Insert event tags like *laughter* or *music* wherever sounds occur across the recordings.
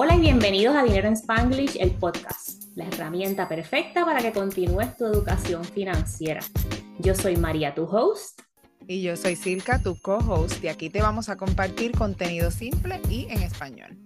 Hola y bienvenidos a Dinero en Spanglish, el podcast, la herramienta perfecta para que continúes tu educación financiera. Yo soy María, tu host. Y yo soy Silka, tu co-host, y aquí te vamos a compartir contenido simple y en español.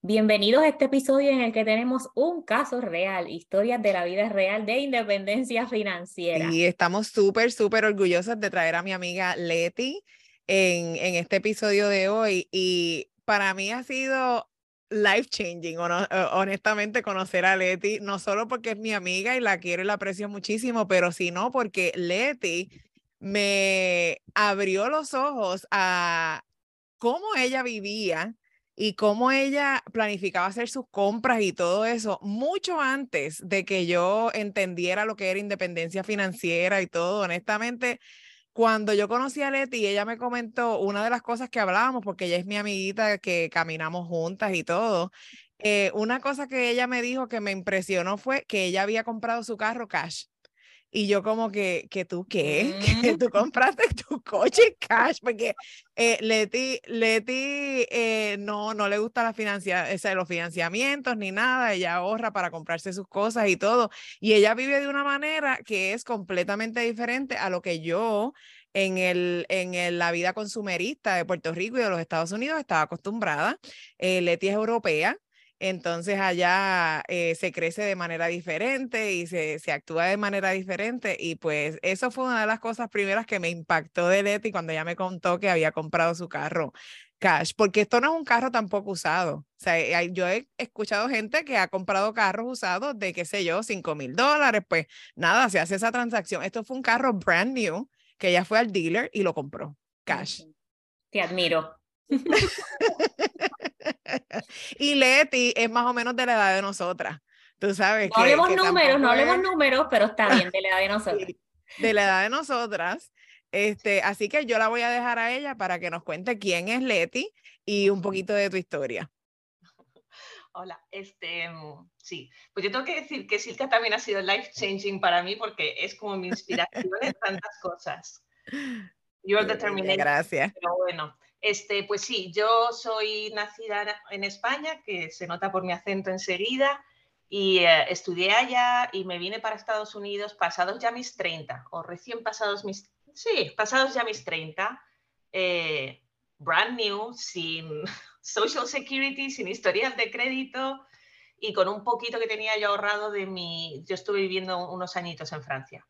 Bienvenidos a este episodio en el que tenemos un caso real, historias de la vida real de independencia financiera. Y estamos súper, súper orgullosos de traer a mi amiga Leti en, en este episodio de hoy. Y para mí ha sido life changing, honestamente, conocer a Leti, no solo porque es mi amiga y la quiero y la aprecio muchísimo, pero sino porque Leti me abrió los ojos a cómo ella vivía y cómo ella planificaba hacer sus compras y todo eso mucho antes de que yo entendiera lo que era independencia financiera y todo. Honestamente, cuando yo conocí a Leti, ella me comentó una de las cosas que hablábamos, porque ella es mi amiguita que caminamos juntas y todo. Eh, una cosa que ella me dijo que me impresionó fue que ella había comprado su carro cash. Y yo como que, que tú qué, *laughs* que mm. tú compraste tu coche cash, porque eh, Leti, Leti eh, no, no le gusta la financia, los financiamientos ni nada, ella ahorra para comprarse sus cosas y todo. Y ella vive de una manera que es completamente diferente a lo que yo en, el, en la vida consumerista de Puerto Rico y de los Estados Unidos estaba acostumbrada. Eh, Leti es europea, entonces allá eh, se crece de manera diferente y se, se, actúa de manera diferente y pues eso fue una de las cosas primeras que me impactó de Leti cuando ella me contó que había comprado su carro cash, porque esto no es un carro tampoco usado. O sea, yo he escuchado gente que ha comprado carros usados de, qué sé yo, 5 mil dólares, pues nada, se hace esa transacción. Esto fue un carro brand new que ella fue al dealer y lo compró cash. Te admiro. *laughs* y Leti es más o menos de la edad de nosotras. Tú sabes. No hablemos números, no hablemos números, pero está bien, de la edad de *laughs* nosotras. de la edad de nosotras. Este, así que yo la voy a dejar a ella para que nos cuente quién es Leti y un poquito de tu historia. Hola, este, mm, sí, pues yo tengo que decir que Silka también ha sido life changing para mí porque es como mi inspiración en tantas cosas. *laughs* You're determined. Gracias. Pero bueno, este, pues sí, yo soy nacida en España, que se nota por mi acento enseguida, y eh, estudié allá y me vine para Estados Unidos pasados ya mis 30, o recién pasados mis, sí, pasados ya mis 30, eh, brand new, sin *laughs* Social Security, sin historial de crédito y con un poquito que tenía yo ahorrado de mi, yo estuve viviendo unos añitos en Francia.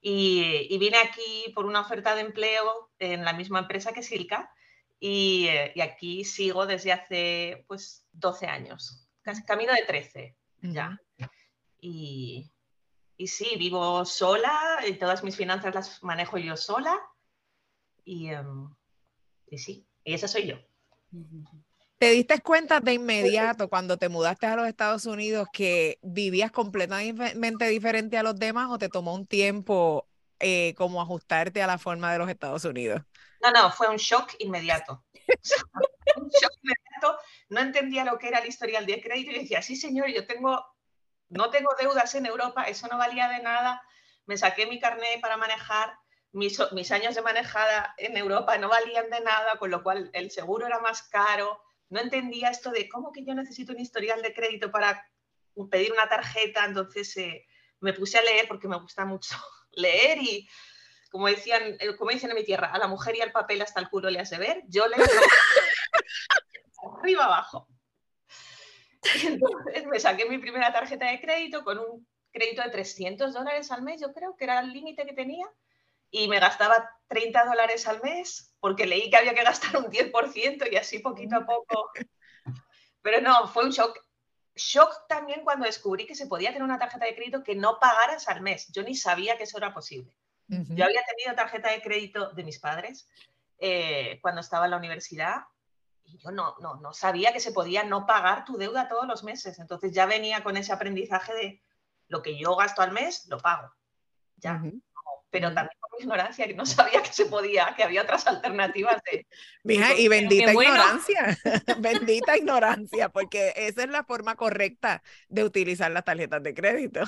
Y, vine aquí por una oferta de empleo en la misma empresa que Silka eh, y, aquí sigo desde hace pues 12 años, casi camino de 13 ya. Y, y, sí, vivo sola, y todas mis finanzas las manejo yo sola. Y, em, y sí, y esa soy yo. ¿Te diste cuenta de inmediato cuando te mudaste a los Estados Unidos que vivías completamente diferente a los demás o te tomó un tiempo eh, como ajustarte a la forma de los Estados Unidos? No, no, fue un shock inmediato. un shock inmediato. No entendía lo que era el historial de crédito y decía, sí, señor, yo tengo, no tengo deudas en Europa, eso no valía de nada. Me saqué mi carnet para manejar. Mis, años de manejada en Europa no valían de nada, con lo cual el seguro era más caro. No entendía esto de cómo que yo necesito un historial de crédito para pedir una tarjeta. Entonces eh, me puse a leer porque me gusta mucho *laughs* leer y como decían, eh, como dicen en mi tierra, a la mujer y al papel hasta el culo le hace ver, yo le *laughs* *laughs* arriba abajo. *laughs* entonces me saqué mi primera tarjeta de crédito con un crédito de 300 dólares al mes, yo creo que era el límite que tenía, y me gastaba 30 dólares al mes porque leí que había que gastar un 10% y así poquito a poco. Pero no, fue un shock. Shock también cuando descubrí que se podía tener una tarjeta de crédito que no pagaras al mes. Yo ni sabía que eso era posible. Yo había tenido tarjeta de crédito de mis padres eh, cuando estaba en la universidad y yo no, no, no sabía que se podía no pagar tu deuda todos los meses. Entonces ya venía con ese aprendizaje de lo que yo gasto al mes, lo pago. Ya. Pero también por mi ignorancia, que no sabía que se podía, que había otras alternativas de... Mija, y bendita ignorancia, *laughs* bendita ignorancia, porque esa es la forma correcta de utilizar las tarjetas de crédito.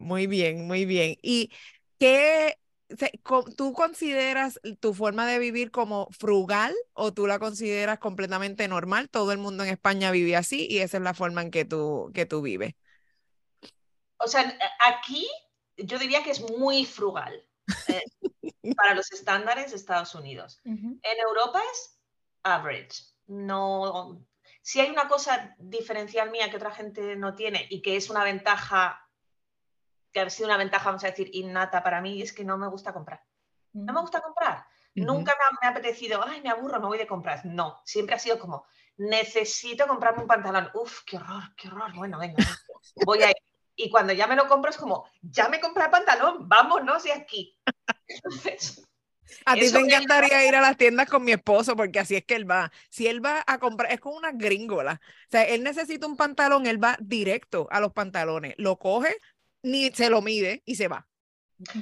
Muy bien, muy bien. ¿Y qué ¿tú consideras tu forma de vivir como frugal o tú la consideras completamente normal? Todo el mundo en España vive así y esa es la forma en que tú, que tú vives. O sea, aquí yo diría que es muy frugal eh, *laughs* para los estándares de Estados Unidos. En Europa es average. No, si hay una cosa diferencial mía que otra gente no tiene y que es una ventaja que ha sido una ventaja, vamos a decir, innata para mí, es que no me gusta comprar. No me gusta comprar. Nunca me ha, apetecido, ay, me aburro, me voy de compras. No, siempre ha sido como, necesito comprarme un pantalón. Uf, qué horror, qué horror. Bueno, venga, *laughs* voy a ir. Y cuando ya me lo compro es como, ya me compré el pantalón, vámonos de aquí. a ti te encantaría ir a las tiendas con mi esposo porque así es que él va. Si él va a comprar, es como una gringola. O sea, él necesita un pantalón, él va directo a los pantalones. Lo coge, ni se lo mide y se va.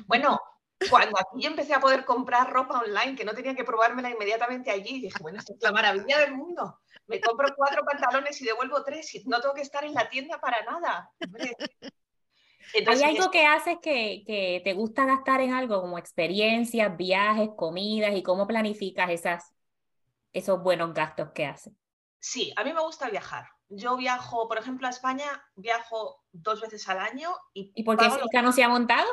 Bueno, cuando aquí yo empecé a poder comprar ropa online, que no tenía que probármela inmediatamente allí, dije, bueno, esto es la maravilla del mundo. Me compro cuatro pantalones y devuelvo tres y no tengo que estar en la tienda para nada. ¿Hay algo que haces que, que, te gusta gastar en algo, como experiencias, viajes, comidas y cómo planificas esas, esos buenos gastos que haces? Sí, a mí me gusta viajar. Yo viajo, por ejemplo, a España, viajo dos veces al año. ¿Y, ¿Y por qué Silka no se ha montado?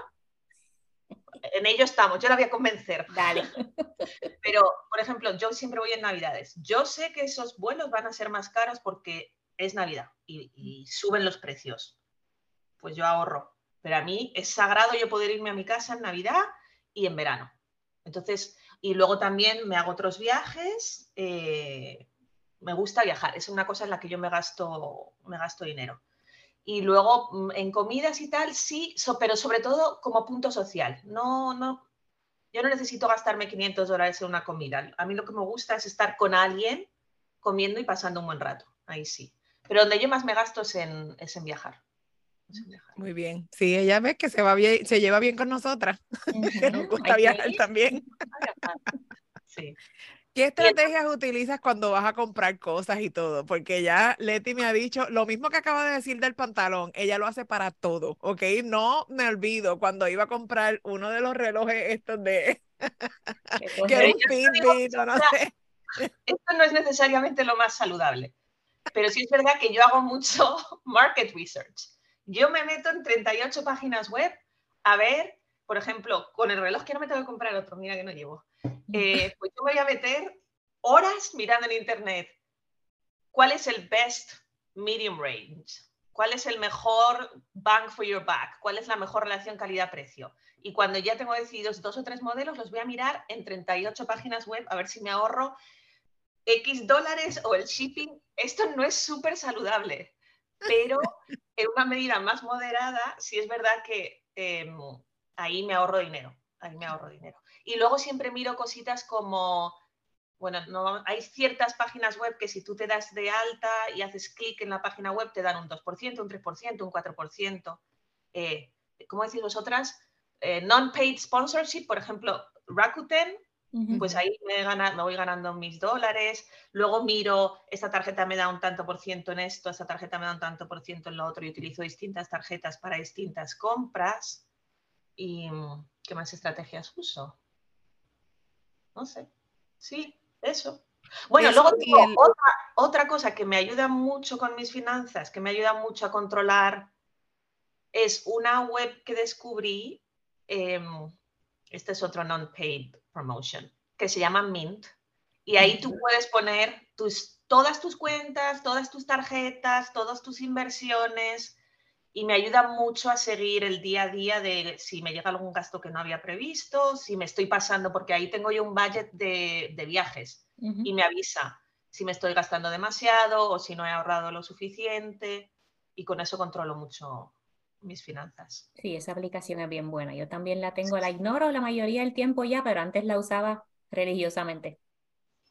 En ello estamos, yo la voy a convencer. Dale. *laughs* Pero, por ejemplo, yo siempre voy en Navidades. Yo sé que esos vuelos van a ser más caros porque es Navidad y, y suben los precios. Pues yo ahorro. Pero a mí es sagrado yo poder irme a mi casa en Navidad y en verano. Entonces, y luego también me hago otros viajes. Eh, me gusta viajar, es una cosa en la que yo me gasto, me gasto dinero. Y luego mm, en comidas y tal, sí, pero sobre todo como punto social. No, no, yo no necesito gastarme 500 dólares en una comida. A mí lo que me gusta es estar con alguien comiendo y pasando un buen rato. Ahí sí. Pero donde yo más me gasto es en, es en viajar. Muy bien. Sí, ella ve que se va bien, se lleva bien con nosotras. *laughs* que nos gusta viajar también. *laughs* sí. ¿Qué estrategias utilizas cuando vas a comprar cosas y todo? Porque ya Leti me ha dicho lo mismo que acaba de decir del pantalón, ella lo hace para todo, ¿ok? No me olvido cuando iba a comprar uno de los relojes estos de... *laughs* *laughs* que era un Fitbit, no sé. Esto no es necesariamente lo más saludable, pero sí es verdad que yo hago mucho *laughs* market research. Yo me meto en 38 páginas web a ver, por ejemplo, con el reloj que no me tengo que comprar otro, mira que no llevo eh, pues yo me voy a meter horas mirando en internet cuál es el best medium range, cuál es el mejor bang for your buck, cuál es la mejor relación calidad-precio. Y cuando ya tengo decididos dos o tres modelos, los voy a mirar en 38 páginas web a ver si me ahorro X dólares o el shipping. Esto no es súper saludable, pero en una medida más moderada, sí es verdad que em, ahí me ahorro dinero. Ahí me ahorro dinero. Y luego siempre miro cositas como, bueno, no, hay ciertas páginas web que si tú te das de alta y haces clic en la página web te dan un 2%, un 3%, un 4%. Eh, ¿Cómo decís vosotras? Eh, non-paid sponsorship, por ejemplo, Rakuten, pues ahí me, me, voy ganando mis dólares. Luego miro, esta tarjeta me da un tanto por ciento en esto, esta tarjeta me da un tanto por ciento en lo otro y utilizo distintas tarjetas para distintas compras. ¿Y qué más estrategias uso? No sé. Sí, eso. Bueno, luego otra, cosa que me ayuda mucho con mis finanzas, que me ayuda mucho a controlar, es una web que descubrí, em, este es otro non-paid promotion, que se llama Mint. Y ahí tú puedes poner tus, todas tus cuentas, todas tus tarjetas, todas tus inversiones, y me ayuda mucho a seguir el día a día de si me llega algún gasto que no había previsto, si me estoy pasando, porque ahí tengo yo un budget de, viajes y me avisa si me estoy gastando demasiado o si no he ahorrado lo suficiente y con eso controlo mucho mis finanzas. Sí, esa aplicación es bien buena. Yo también la tengo, la ignoro la mayoría del tiempo ya, pero antes la usaba religiosamente.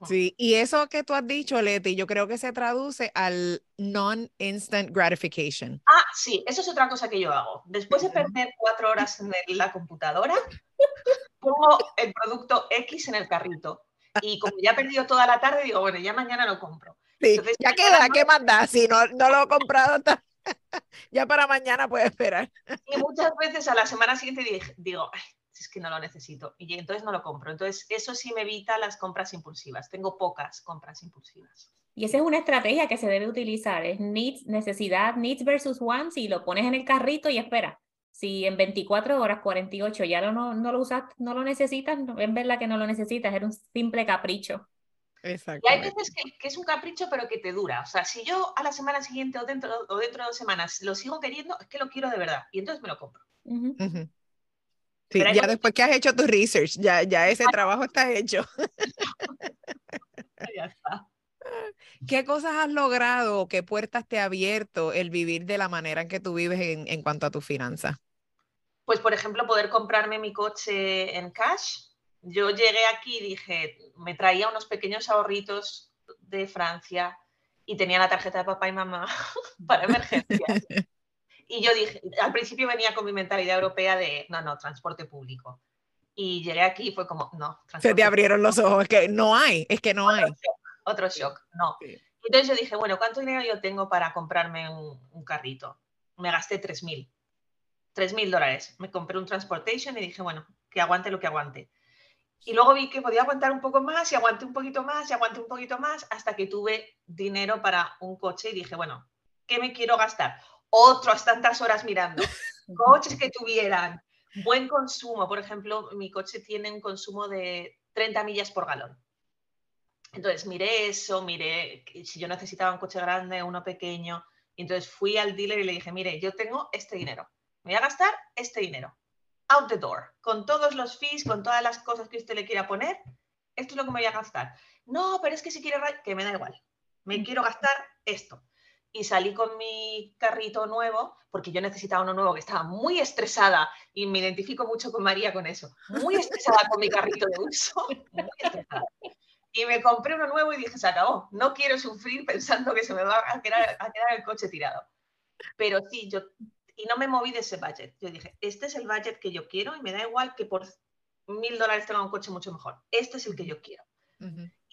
Sí, y eso que tú has dicho, Leti, yo creo que se traduce al non-instant gratification. Ah, sí, eso es otra cosa que yo hago. Después de perder cuatro horas en la computadora, *laughs* pongo el producto X en el carrito. Y como ya he perdido toda la tarde, digo, bueno, ya mañana lo compro. Sí, ya queda, ¿qué más da? Si no, no lo he comprado, *laughs* ya para mañana puede esperar. Y muchas veces a la semana siguiente digo, si es que no lo necesito. Y entonces no lo compro. Entonces, eso sí me evita las compras impulsivas. Tengo pocas compras impulsivas. Y esa es una estrategia que se debe utilizar. Es needs, necesidad, needs versus wants y lo pones en el carrito y espera. Si en 24 horas, 48 ya no, no lo usas, no lo necesitas, en verdad que no lo necesitas, era un simple capricho. Y hay veces que, es un capricho, pero que te dura. O sea, si yo a la semana siguiente o dentro, o dentro de dos semanas lo sigo queriendo, es que lo quiero de verdad. Y entonces me lo compro. Sí, ya después que has hecho tu research, ya, ya ese trabajo está hecho. *laughs* ya está. ¿Qué cosas has logrado qué puertas te ha abierto el vivir de la manera en que tú vives en, en cuanto a tu finanzas? Pues, por ejemplo, poder comprarme mi coche en cash. Yo llegué aquí y dije, me traía unos pequeños ahorritos de Francia y tenía la tarjeta de papá y mamá *laughs* para emergencias. *laughs* Y yo dije, al principio venía con mi mentalidad europea de, no, no, transporte público. Y llegué aquí y fue como, no. Se te abrieron los ojos, es que no hay, es que no hay. otro shock, no. Entonces yo dije, bueno, ¿cuánto dinero yo tengo para comprarme un, carrito? Me gasté 3.000. 3.000 dólares. Me compré un transportation y dije, bueno, que aguante lo que aguante. Y luego vi que podía aguantar un poco más y aguanté un poquito más y aguanté un poquito más hasta que tuve dinero para un coche y dije, bueno, ¿qué me quiero gastar? Otras tantas horas mirando. *laughs* Coches que tuvieran buen consumo. Por ejemplo, mi coche tiene un consumo de 30 millas por galón. Entonces miré eso, miré si yo necesitaba un coche grande, uno pequeño. Y entonces fui al dealer y le dije, mire, yo tengo este dinero. Me voy a gastar este dinero. Out the door. Con todos los fees, con todas las cosas que usted le quiera poner. Esto es lo que me voy a gastar. No, pero es que si quiere, que me da igual. Me quiero gastar esto y salí con mi carrito nuevo, porque yo necesitaba uno nuevo que estaba muy estresada y me identifico mucho con María con eso, muy estresada con mi carrito de uso, *laughs* Y me compré uno nuevo y dije, se acabó, no quiero sufrir pensando que se me va a quedar, a quedar el coche tirado. Pero sí, yo, y no me moví de ese budget. Yo dije, este es el budget que yo quiero y me da igual que por mil dólares tenga un coche mucho mejor. Este es el que yo quiero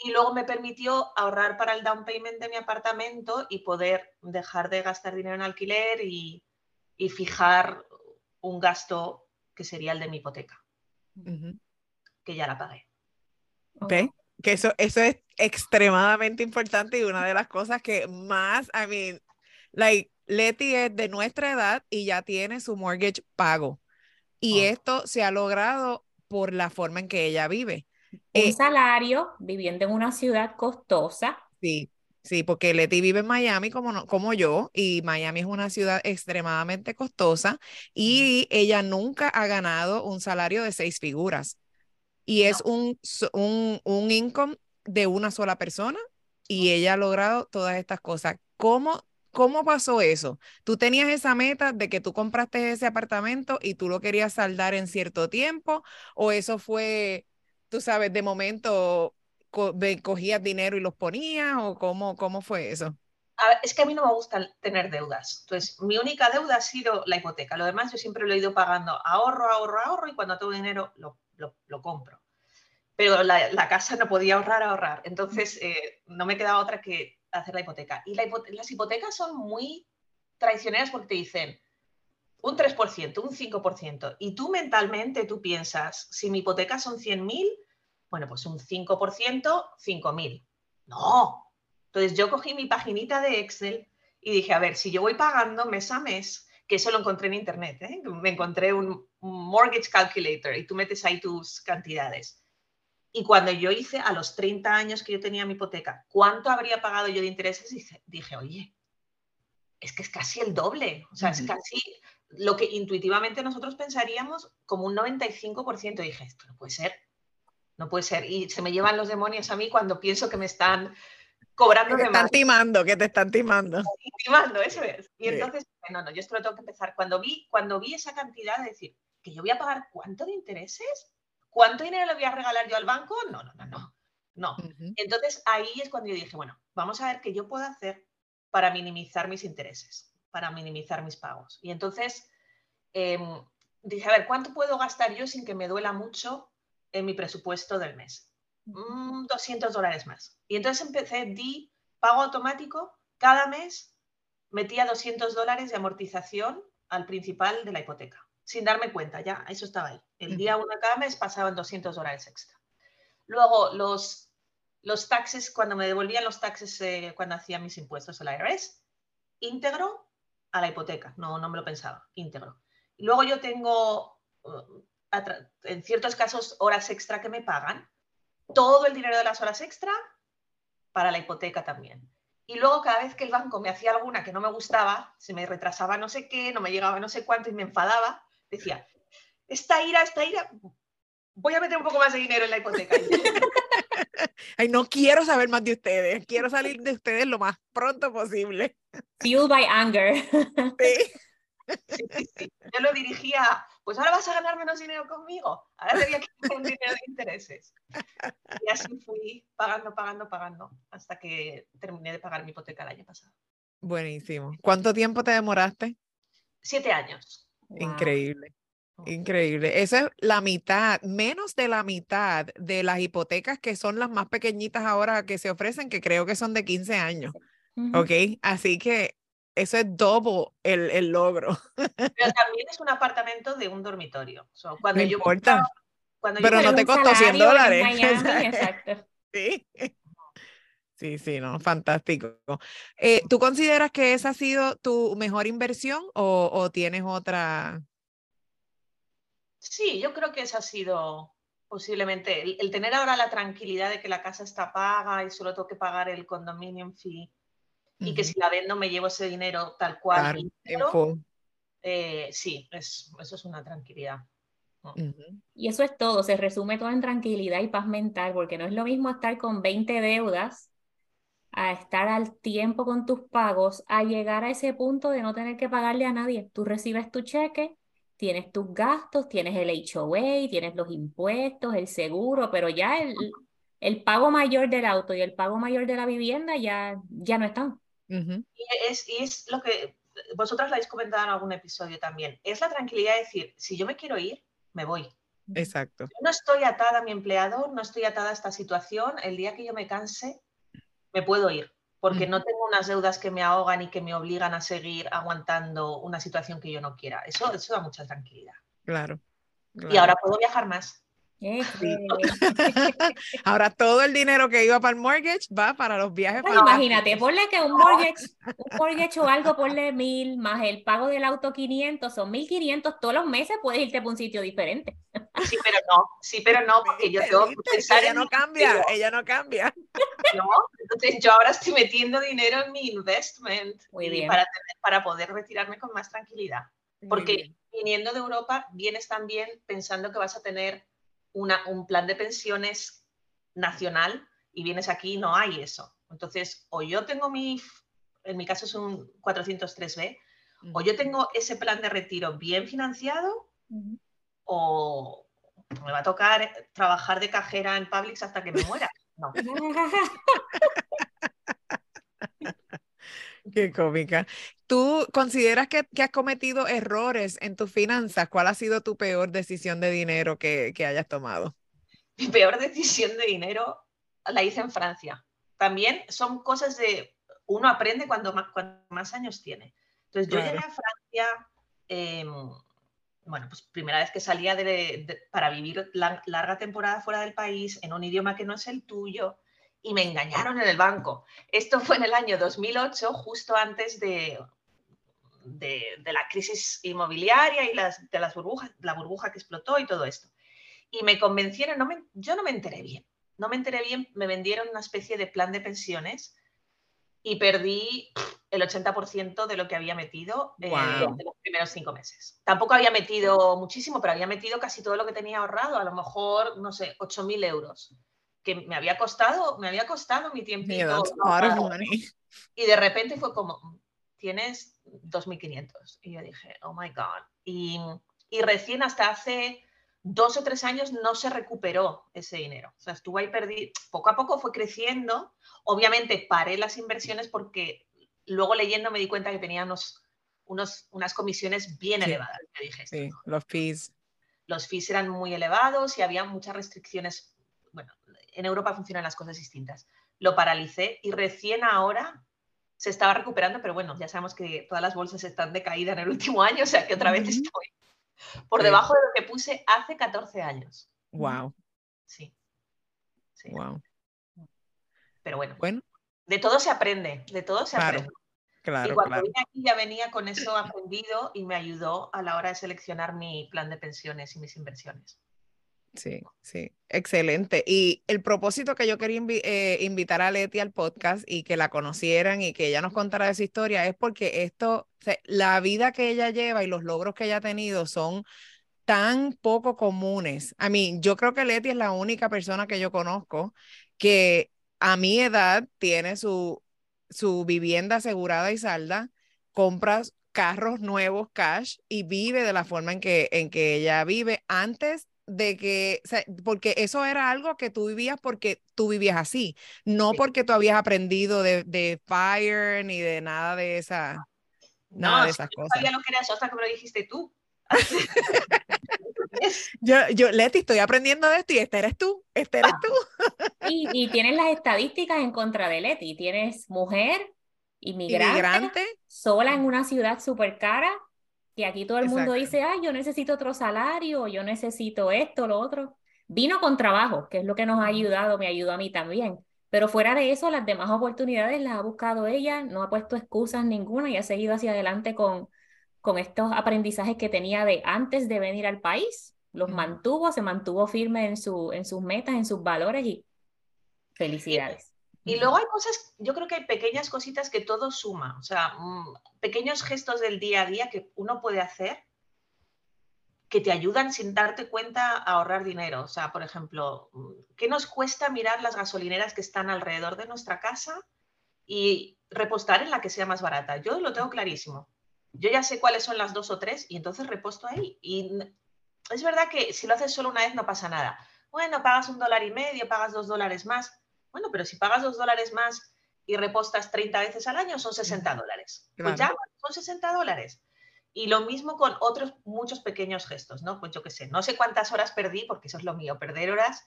y luego me permitió ahorrar para el down payment de mi apartamento y poder dejar de gastar dinero en alquiler y, fijar un gasto que sería el de mi hipoteca, que ya la pagué. ¿Ve? Que eso, eso es extremadamente importante y una de las cosas que más, I mean, like, Leti es de nuestra edad y ya tiene su mortgage pago. Y oh. esto se ha logrado por la forma en que ella vive un eh, salario viviendo en una ciudad costosa. Sí, sí, porque Leti vive en Miami como, como yo y Miami es una ciudad extremadamente costosa y ella nunca ha ganado un salario de seis figuras y es un, un, un income de una sola persona y ella ha logrado todas estas cosas. ¿Cómo, ¿Cómo pasó eso? ¿Tú tenías esa meta de que tú compraste ese apartamento y tú lo querías saldar en cierto tiempo? ¿O eso fue tú sabes, de momento cogías dinero y los ponías o cómo, cómo fue eso? es que a mí no me gusta tener deudas. Entonces, mi única deuda ha sido la hipoteca. Lo demás yo siempre lo he ido pagando ahorro, ahorro, ahorro y cuando tengo dinero lo, lo, compro. Pero la, la, casa no podía ahorrar, ahorrar. Entonces, eh, no me quedaba otra que hacer la hipoteca. Y las hipotecas son muy traicioneras porque te dicen, un 3%, un 5%, y tú mentalmente tú piensas, si mi hipoteca son 100.000, bueno, pues un 5%, 5.000. No. Entonces yo cogí mi paginita de Excel y dije, a ver, si yo voy pagando mes a mes, que eso lo encontré en internet, ¿eh? me encontré un, mortgage calculator y tú metes ahí tus cantidades. Y cuando yo hice a los 30 años que yo tenía mi hipoteca, ¿cuánto habría pagado yo de intereses? Dije, dije oye, es que es casi el doble, o sea, es casi lo que intuitivamente nosotros pensaríamos como un 95%. Y dije, esto no puede ser, no puede ser. Y se me llevan los demonios a mí cuando pienso que me están cobrando que te están timando, que te están timando. Timando, eso es. Y entonces, no, no, yo esto lo tengo que empezar. Cuando vi, cuando vi esa cantidad de decir, que yo voy a pagar cuánto de intereses, cuánto dinero le voy a regalar yo al banco, no, no, no, no. No. Entonces ahí es cuando yo dije, bueno, vamos a ver qué yo puedo hacer para minimizar mis intereses para minimizar mis pagos. Y entonces em, dije, a ver, ¿cuánto puedo gastar yo sin que me duela mucho en mi presupuesto del mes? 200 mm, dólares más. Y entonces empecé, di pago automático, cada mes metía 200 dólares de amortización al principal de la hipoteca. sin darme cuenta, ya, eso estaba ahí. El día uno de cada mes pasaban 200 dólares extra. Luego, los, los taxes, cuando me devolvían los taxes eh, cuando hacía mis impuestos el IRS, íntegro a la hipoteca, no, no me lo pensaba, íntegro. Luego yo tengo, uh, en ciertos casos, horas extra que me pagan, todo el dinero de las horas extra para la hipoteca también. Y luego cada vez que el banco me hacía alguna que no me gustaba, se me retrasaba no sé qué, no me llegaba no sé cuánto y me enfadaba, decía, esta ira, esta ira, voy a meter un poco más de dinero en la hipoteca. *laughs* *laughs* Ay, no quiero saber más de ustedes, quiero salir de ustedes lo más pronto posible. Fueled by anger. *laughs* Sí. Sí, sí, Yo lo dirigía, pues ahora vas a ganar menos dinero conmigo, ahora te voy a quitar un dinero de intereses. Y así fui pagando, pagando, pagando, hasta que terminé de pagar mi hipoteca el año pasado. Buenísimo. ¿Cuánto tiempo te demoraste? Siete años. Increíble. Increíble. Esa es la mitad, menos de la mitad de las hipotecas que son las más pequeñitas ahora que se ofrecen, que creo que son de 15 años. ¿Ok? Así que eso es doble el, el, logro. *laughs* Pero también es un apartamento de un dormitorio. cuando no yo importa. Pero no te costó 100 dólares. *laughs* exacto. Sí. Sí, sí, no, fantástico. Eh, ¿Tú consideras que esa ha sido tu mejor inversión o, o tienes otra? Sí, yo creo que esa ha sido posiblemente el, tener ahora la tranquilidad de que la casa está paga y solo tengo que pagar el condominium fee y que si la vendo me llevo ese dinero tal cual. Eh, sí, es, eso es una tranquilidad. Y eso es todo, se resume todo en tranquilidad y paz mental, porque no es lo mismo estar con 20 deudas a estar al tiempo con tus pagos, a llegar a ese punto de no tener que pagarle a nadie. Tú recibes tu cheque, tienes tus gastos, tienes el HOA, tienes los impuestos, el seguro, pero ya el, el pago mayor del auto y el pago mayor de la vivienda ya, ya no están y, es, y es lo que vosotras lo habéis comentado en algún episodio también. Es la tranquilidad de decir, si yo me quiero ir, me voy. Exacto. no estoy atada a mi empleador, no estoy atada a esta situación. El día que yo me canse, me puedo ir, porque no tengo unas deudas que me ahogan y que me obligan a seguir aguantando una situación que yo no quiera. Eso, eso da mucha tranquilidad. claro. Y ahora puedo viajar más. *laughs* Ahora todo el dinero que iba para el mortgage va para los viajes. imagínate, ponle que un mortgage, un mortgage o algo, ponle mil, más el pago del auto 500, son 1500 todos los meses, puedes irte para un sitio diferente. Sí, pero no, sí, pero no, porque yo tengo que pensar Ella no cambia, ella no cambia. No, entonces yo ahora estoy metiendo dinero en mi investment Para, para poder retirarme con más tranquilidad. Porque viniendo de Europa, vienes también pensando que vas a tener un plan de pensiones nacional y vienes aquí y no hay eso. Entonces, o yo tengo mi, en mi caso es un 403B, o yo tengo ese plan de retiro bien financiado, o me va a tocar trabajar de cajera en Publix hasta que me muera. No. *laughs* Qué cómica. ¿Tú consideras que, has cometido errores en tus finanzas? ¿Cuál ha sido tu peor decisión de dinero que, hayas tomado? Mi peor *laughs* decisión de dinero la hice en Francia. También son cosas de, uno aprende cuando más, más años tiene. Entonces yo llegué a Francia, em, bueno, pues primera vez que salía para vivir larga temporada fuera del país, en un idioma que no es el tuyo, y me engañaron en el banco. Esto fue en el año 2008, justo antes de, de, la crisis inmobiliaria y las, de las burbujas, la burbuja que explotó y todo esto. Y me convencieron, no me, yo no me enteré bien, no me enteré bien, me vendieron una especie de plan de pensiones y perdí el 80% de lo que había metido en los primeros cinco meses. Tampoco había metido muchísimo, pero había metido casi todo lo que tenía ahorrado, a lo mejor, no sé, 8.000 euros que me había costado, me había costado mi tiempo. y de repente fue como, tienes 2.500. Y yo dije, oh my God. Y, y, recién hasta hace dos o tres años no se recuperó ese dinero. O sea, estuvo ahí perdido. Poco a poco fue creciendo. Obviamente paré las inversiones porque luego leyendo me di cuenta que tenía unos, unos unas comisiones bien elevadas. dije, sí, los fees. Los fees eran muy elevados y había muchas restricciones. Bueno, en Europa funcionan las cosas distintas. Lo paralicé y recién ahora se estaba recuperando, pero bueno, ya sabemos que todas las bolsas están de caída en el último *laughs* año, o sea que otra vez estoy, Por debajo de lo que puse hace 14 años. Wow. Sí. sí. Wow. Pero bueno, Bueno, de todo se aprende, de todo se Claro, aprende. y claro, cuando claro. vine aquí ya venía con eso aprendido y me ayudó a la hora de seleccionar mi plan de pensiones y mis inversiones. Sí, sí, excelente. Y el propósito que yo quería eh, invitar a Leti al podcast y que la conocieran y que ella nos contara de su historia es porque esto, la vida que ella lleva y los logros que ella ha tenido son tan poco comunes. A mí, yo creo que Leti es la única persona que yo conozco que a mi edad tiene su, su vivienda asegurada y salda, compras carros nuevos cash y vive de la forma en que, en que ella vive antes de que, o sea, porque eso era algo que tú vivías porque tú vivías así, no Sí. porque tú habías aprendido de, de FIRE ni de nada de esa, nada No, de si esas yo no cosas. sabía lo que era eso hasta que me lo dijiste tú. *laughs* Yo, yo, Leti, estoy aprendiendo de esto y este eres tú, este eres tú. Y, y tienes las estadísticas en contra de Leti. Tienes mujer, inmigrante, Inmigrante, sola en una ciudad súper cara, que aquí todo el mundo dice, ay, yo necesito otro salario, yo necesito esto, lo otro. Vino con trabajo, que es lo que nos ha ayudado, me ayudó a mí también. Pero fuera de eso, las demás oportunidades las ha buscado ella, no ha puesto excusas ninguna y ha seguido hacia adelante con, con estos aprendizajes que tenía de antes de venir al país. Los mantuvo, se mantuvo firme en su, en sus metas, en sus valores y felicidades. Y luego hay cosas, yo creo que hay pequeñas cositas que todo suma, o sea, mm, pequeños gestos del día a día que uno puede hacer que te ayudan sin darte cuenta a ahorrar dinero. O sea, por ejemplo, mm, ¿qué nos cuesta mirar las gasolineras que están alrededor de nuestra casa y repostar en la que sea más barata? Yo lo tengo clarísimo. Yo ya sé cuáles son las dos o tres y entonces reposto ahí. Y es verdad que si lo haces solo una vez no pasa nada. Bueno, pagas un dólar y medio, pagas dos dólares más. Bueno, pero si pagas dos dólares más y repostas 30 veces al año, son 60 dólares. Pues ya, son 60 dólares. Y lo mismo con otros muchos pequeños gestos, ¿no? Pues yo qué sé, no sé cuántas horas perdí, porque eso es lo mío, perder horas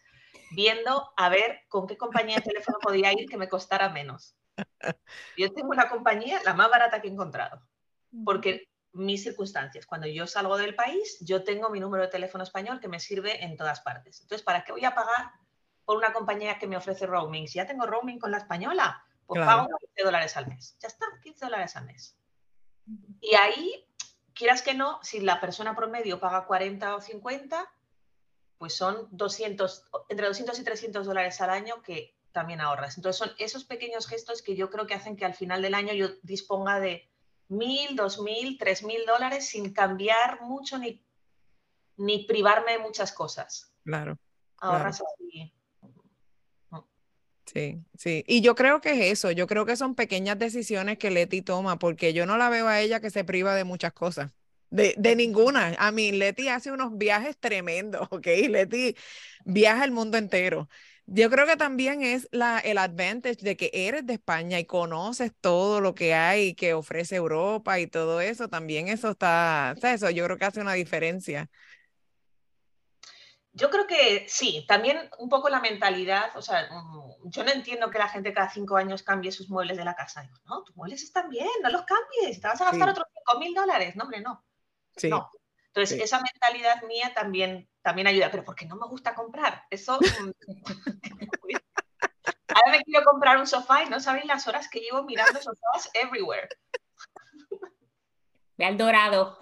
viendo a ver con qué compañía de teléfono podía ir que me costara menos. *laughs* Yo tengo una compañía, la más barata que he encontrado, porque mis circunstancias, cuando yo salgo del país, yo tengo mi número de teléfono español que me sirve en todas partes. Entonces, ¿para qué voy a pagar por una compañía que me ofrece roaming? Si ya tengo roaming con la española, pues Claro. pago 15 dólares al mes. Ya está, 15 dólares al mes. Y ahí, quieras que no, si la persona promedio paga 40 o 50, pues son 200, entre 200 y 300 dólares al año que también ahorras. Entonces son esos pequeños gestos que yo creo que hacen que al final del año yo disponga de 1.000, 2.000, 3.000 dólares sin cambiar mucho ni, ni privarme de muchas cosas. claro. Ahorras así. Sí, sí. Y yo creo que es eso, yo creo que son pequeñas decisiones que Leti toma, porque yo no la veo a ella que se priva de muchas cosas, de, de ninguna. A mí, Leti hace unos viajes tremendos, *laughs* ¿ok? Leti viaja el mundo entero. Yo creo que también es la, el advantage de que eres de España y conoces todo lo que hay que ofrece Europa y todo eso, también eso está, o sea, eso yo creo que hace una diferencia. Yo creo que sí, también un poco la mentalidad, o sea, mm, yo no entiendo que la gente cada cinco años cambie sus muebles de la casa. Digo, no, tus muebles están bien, no los cambies, te vas a gastar Sí. otros 5 mil dólares. No, hombre, no. Sí, No. Entonces, sí. esa mentalidad mía también, también ayuda, pero porque no me gusta comprar. Eso. mm, *laughs* Ahora me quiero comprar un sofá y no sabéis las horas que llevo mirando sofás everywhere. *laughs* Ve al dorado.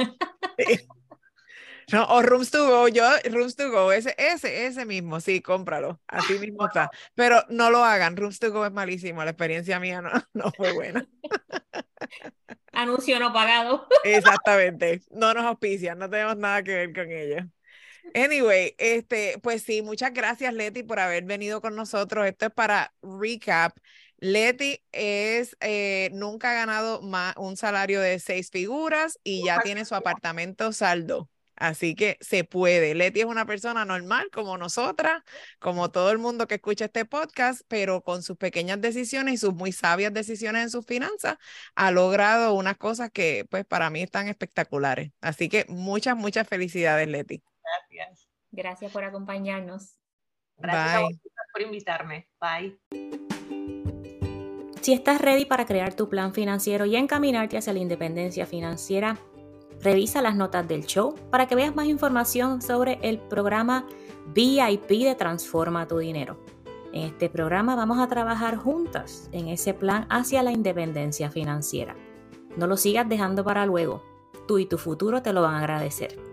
No, o Rooms to Go, yo, Rooms to Go, ese, ese, ese mismo, sí, cómpralo, así mismo está. Pero no lo hagan, Rooms to Go es malísimo, la experiencia mía no, *laughs* no fue buena. *laughs* Anuncio no pagado. Exactamente, no nos auspician, no tenemos nada que ver con ellos. Anyway, este, pues sí, muchas gracias Leti por haber venido con nosotros. Esto es para recap. Leti es, eh, nunca ha ganado más un salario de seis figuras y ya tiene su apartamento saldo. Así que se puede. Leti es una persona normal como nosotras, como todo el mundo que escucha este podcast, pero con sus pequeñas decisiones y sus muy sabias decisiones en sus finanzas, ha logrado unas cosas que pues para mí están espectaculares. Así que muchas, muchas felicidades, Leti. Gracias. Gracias por acompañarnos. Gracias a Bye. por invitarme. Bye. Si estás ready para crear tu plan financiero y encaminarte hacia la independencia financiera, Revisa las notas del show para que veas más información sobre el programa VIP de Transforma tu Dinero. En este programa vamos a trabajar juntas en ese plan hacia la independencia financiera. No lo sigas dejando para luego. Tú y tu futuro te lo van a agradecer.